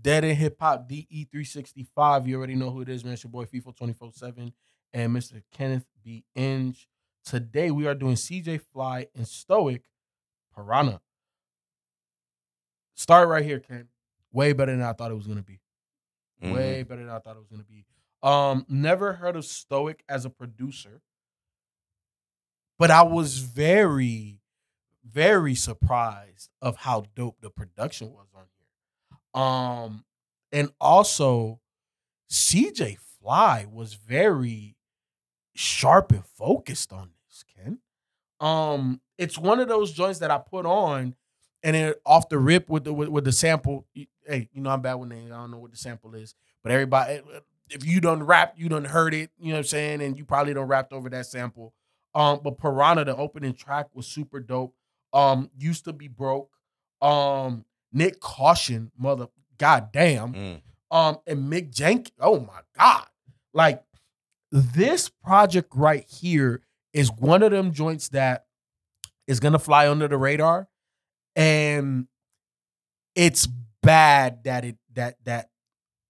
Dead End Hip Hop DE365. You already know who it is, man. It's your boy FIFA 24 7 and Mr. Kenneth B. Inge. Today we are doing CJ Fly and Stoic Piranha. Start right here, Ken. Way better than I thought it was gonna be. Mm-hmm. Way better than I thought it was gonna be. Um, never heard of Stoic as a producer, but I was very, very surprised of how dope the production was on here. Um, and also CJ Fly was very sharp and focused on this, Ken. Um, it's one of those joints that I put on and then off the rip with the with, with the sample. Hey, you know I'm bad with names. I don't know what the sample is, but everybody, if you done rap, you done heard it. You know what I'm saying, and you probably done rapped over that sample. Um, but Piranha, the opening track was super dope. Um, used to be broke. Um, Nick Caution, mother, goddamn. Mm. Um, and Mick Jenkins. Oh my god! Like this project right here is one of them joints that is gonna fly under the radar, and it's bad that it that that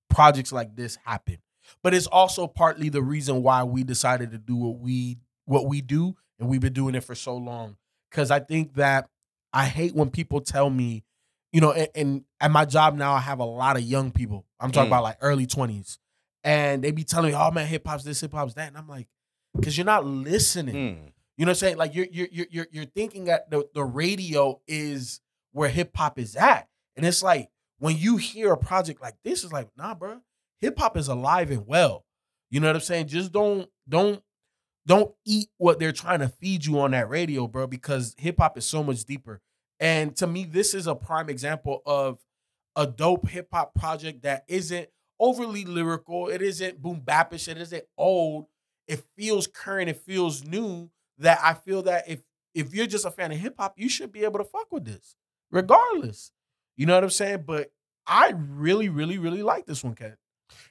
projects like this happen. But it's also partly the reason why we decided to do what we what we do, and we've been doing it for so long. Because I think that I hate when people tell me, you know, and, and at my job now, I have a lot of young people. I'm talking Mm. about like early twenties, and they be telling me, "Oh man, hip hop's this, hip hop's that," and I'm like, because you're not listening. Mm. You know what I'm saying? Like you're you're you're you're, you're thinking that the, the radio is where hip hop is at. And it's like when you hear a project like this, it's like, nah, bro, hip hop is alive and well. You know what I'm saying? Just don't don't don't eat what they're trying to feed you on that radio, bro, because hip hop is so much deeper. And to me, this is a prime example of a dope hip hop project that isn't overly lyrical. It isn't boom bapish. It isn't old. It feels current. It feels new. That I feel that if if you're just a fan of hip hop, you should be able to fuck with this, regardless. You know what I'm saying? But I really, really, really like this one, Cat.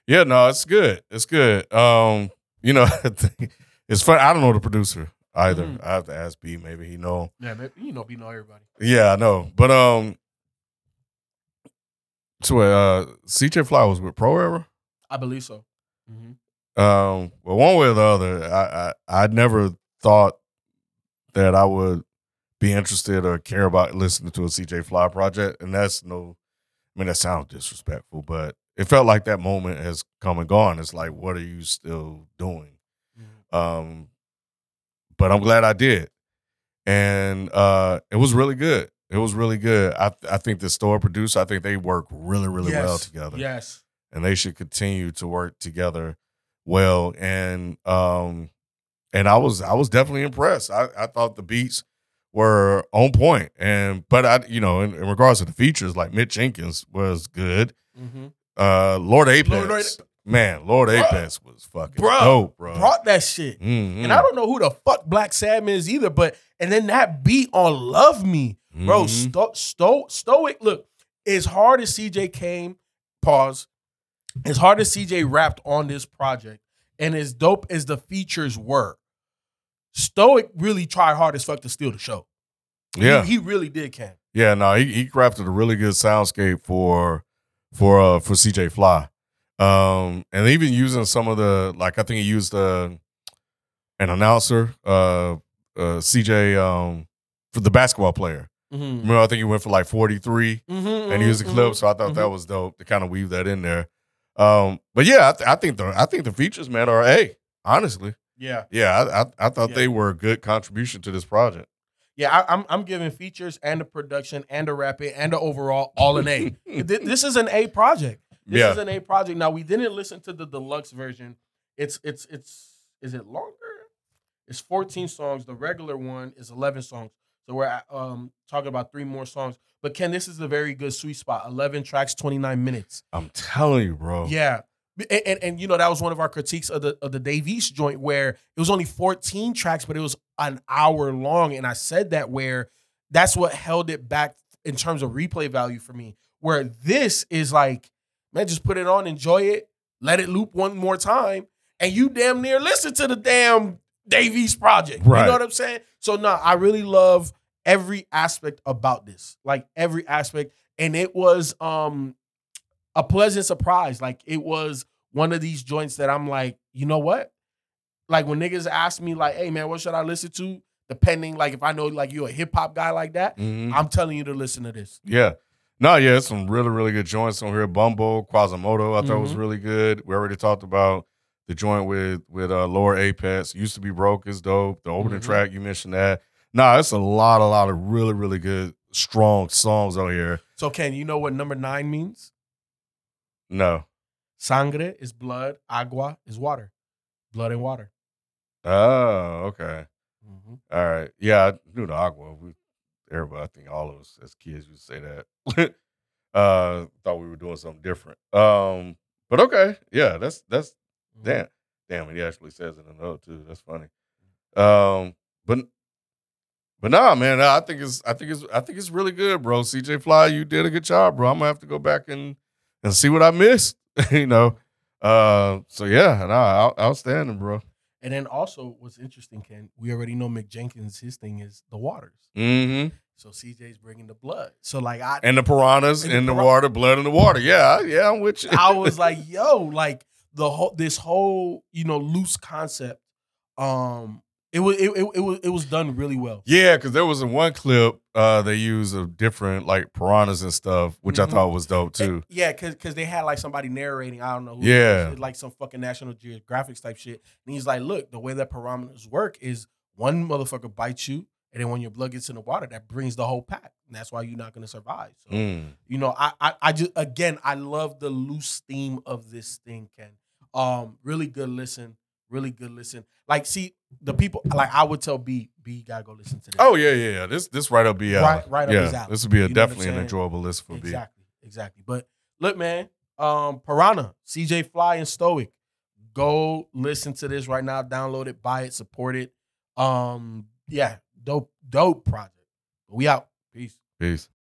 Yeah, no, it's good. It's good. Um, you know, it's fun. I don't know the producer either. Mhm. I have to ask B. Maybe he know. Yeah, man, you know, we know everybody. Yeah, I know. But um, so uh, CJ Fly was with Pro Era. I believe so. Mhm. Um, but one way or the other, I I I never thought that I would be interested or care about listening to a CJ Fly project, and that's no. I mean, that sounds disrespectful, but it felt like that moment has come and gone. It's like, what are you still doing? Um, but I'm glad I did, and uh, it was really good. It was really good. I I think the store producer, I think they work really really well together Yes. and they should continue to work together well. And um, and I was I was definitely impressed. I, I thought the beats were on point. and but I you know in, in regards to the features, like Mick Jenkins was good. Mm-hmm. Uh, Lord Apex, Lord- man, Lord Bruh. Apex was fucking Bro, dope, bro. brought that shit. Mhm. And I don't know who the fuck Black Sam is either, but and then that beat on Love Me, bro. Mhm. Sto- sto- stoic. Look, as hard as CJ came, pause. As hard as CJ rapped on this project, and as dope as the features were, Stoic really tried hard as fuck to steal the show. He- yeah, he, really did, Cam. Yeah, no, he, he crafted a really good soundscape for for uh for CJ Fly. Um and even using some of the like I think he used uh an announcer, uh uh CJ um for the basketball player. Mhm. Remember, I think he went for like 43 Mhm, and he used a clip, so I thought that mhm. was dope to kind of weave that in there. Um, but yeah, I, th- I think the I think the features, man, are a honestly, Yeah, yeah, I I, I thought Yeah. they were a good contribution to this project. yeah. I, I'm I'm giving features and the production and the rapping and the overall all an A. This is an A project. This Yeah. is an A project. Now we didn't listen to the deluxe version. It's it's it's is it longer? It's 14 songs. The regular one is 11 songs. So we're um talking about three more songs. But Ken, this is a very good sweet spot. 11 tracks, 29 minutes. I'm telling you, bro. Yeah. And, and, and, you know that was one of our critiques of the of the Dave East joint where it was only 14 tracks, but it was an hour long. And I said that where that's what held it back in terms of replay value for me. Where this is like, man, just put it on, enjoy it, let it loop one more time, and you damn near listen to the damn Dave East project. You know what I'm saying? So no, I really love every aspect about this. Like every aspect. And it was um a pleasant surprise. Like it was one of these joints that I'm like, you know what? Like when niggas ask me, like, hey man, what should I listen to? Depending, like if I know like you're a hip hop guy like that, Mhm. I'm telling you to listen to this. Yeah. No, yeah, it's some really, really good joints on here. Bumble, Quasimodo, I thought was Mhm. really good. We already talked about the joint with with uh Lord Apex. Used to be broke is dope. The opening Mhm. track, you mentioned that. Nah, it's a lot, a lot of really, really good, strong songs out here. So Ken, you know what number nine means? No. Sangre is blood, agua is water. Blood and water. Oh, okay. Mhm. All right. Yeah, I knew the aqua. We, everybody, I think all of us as kids used to say that. uh, thought we were doing something different. Um, but okay, yeah, that's that's Mm-hmm. damn, damn. And he actually says it in the note too. That's funny. Um, but but nah, man, I think it's I think it's I think it's really good, bro. CJ Fly, you did a good job, bro. I'm gonna have to go back and and see what I missed, you know. Uh, so yeah, nah, out, outstanding, bro. And then also, what's interesting, Ken, we already know Mick Jenkins. His thing is the waters. Mm-hmm. So CJ's bringing the blood. So like I, And the piranhas And the in the piran- water, blood in the water. Yeah, yeah, I'm with you. I was like, yo, like the whole this whole you know loose concept. Um, it was it, it, it was it was done really well. yeah, because there was a one clip uh they used of different like piranhas and stuff, which Mhm. I thought was dope too. And- yeah, because because they had like somebody narrating. I don't know. Who Yeah. was, like some fucking National Geographic type shit. And he's like, look, the way that piranhas work is one motherfucker bites you, and then when your blood gets in the water, that brings the whole pack, and that's why you're not gonna survive. So Mm. you know, I, I I just again I love the loose theme of this thing, Ken. Um, really good listen, really good listen. Like, see the people like I would tell B B gotta go listen to this. Oh yeah, yeah, yeah. This this right up B alley. Right- right up yeah, his alley. This would be a, You know definitely an enjoyable list for B. exactly, exactly. But look, man, um, Piranha, CJ Fly, and Stoic, go listen to this right now. Download it, buy it, support it. Um, yeah, dope, dope project. We out. Peace. Peace.